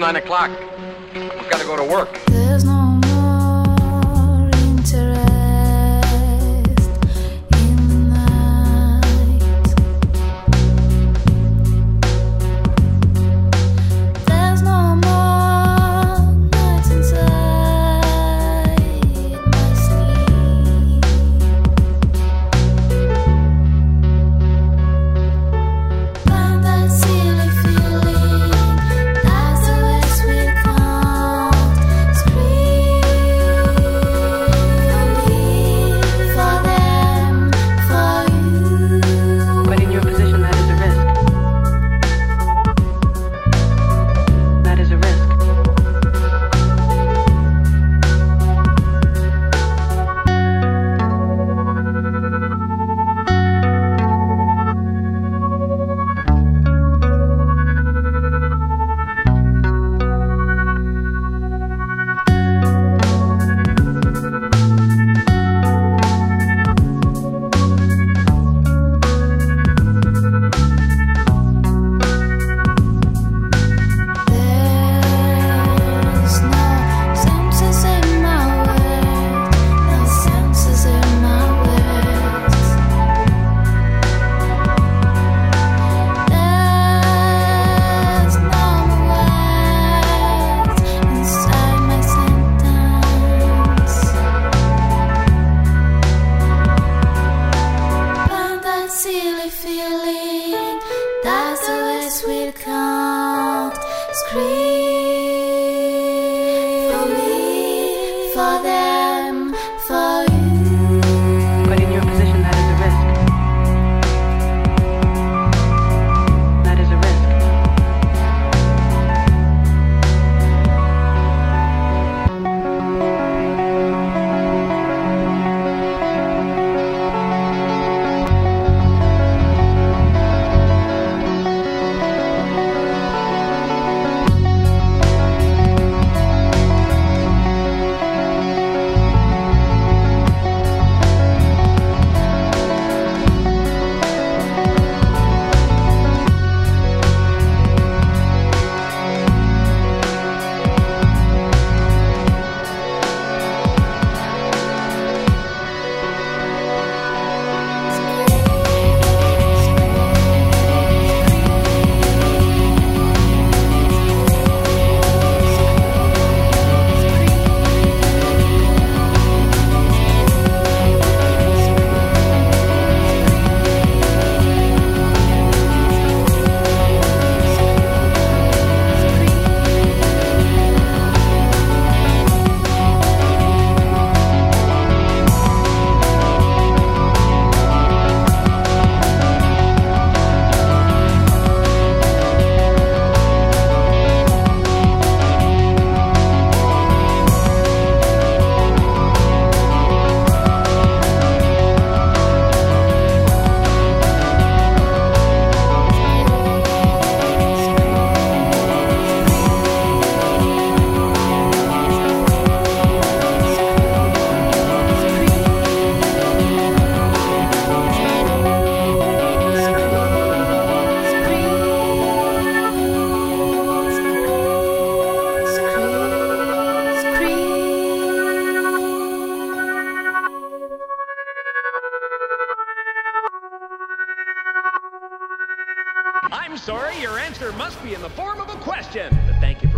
nine o'clock. We've got to go to work. I'm sorry, your answer must be in the form of a question. But thank you for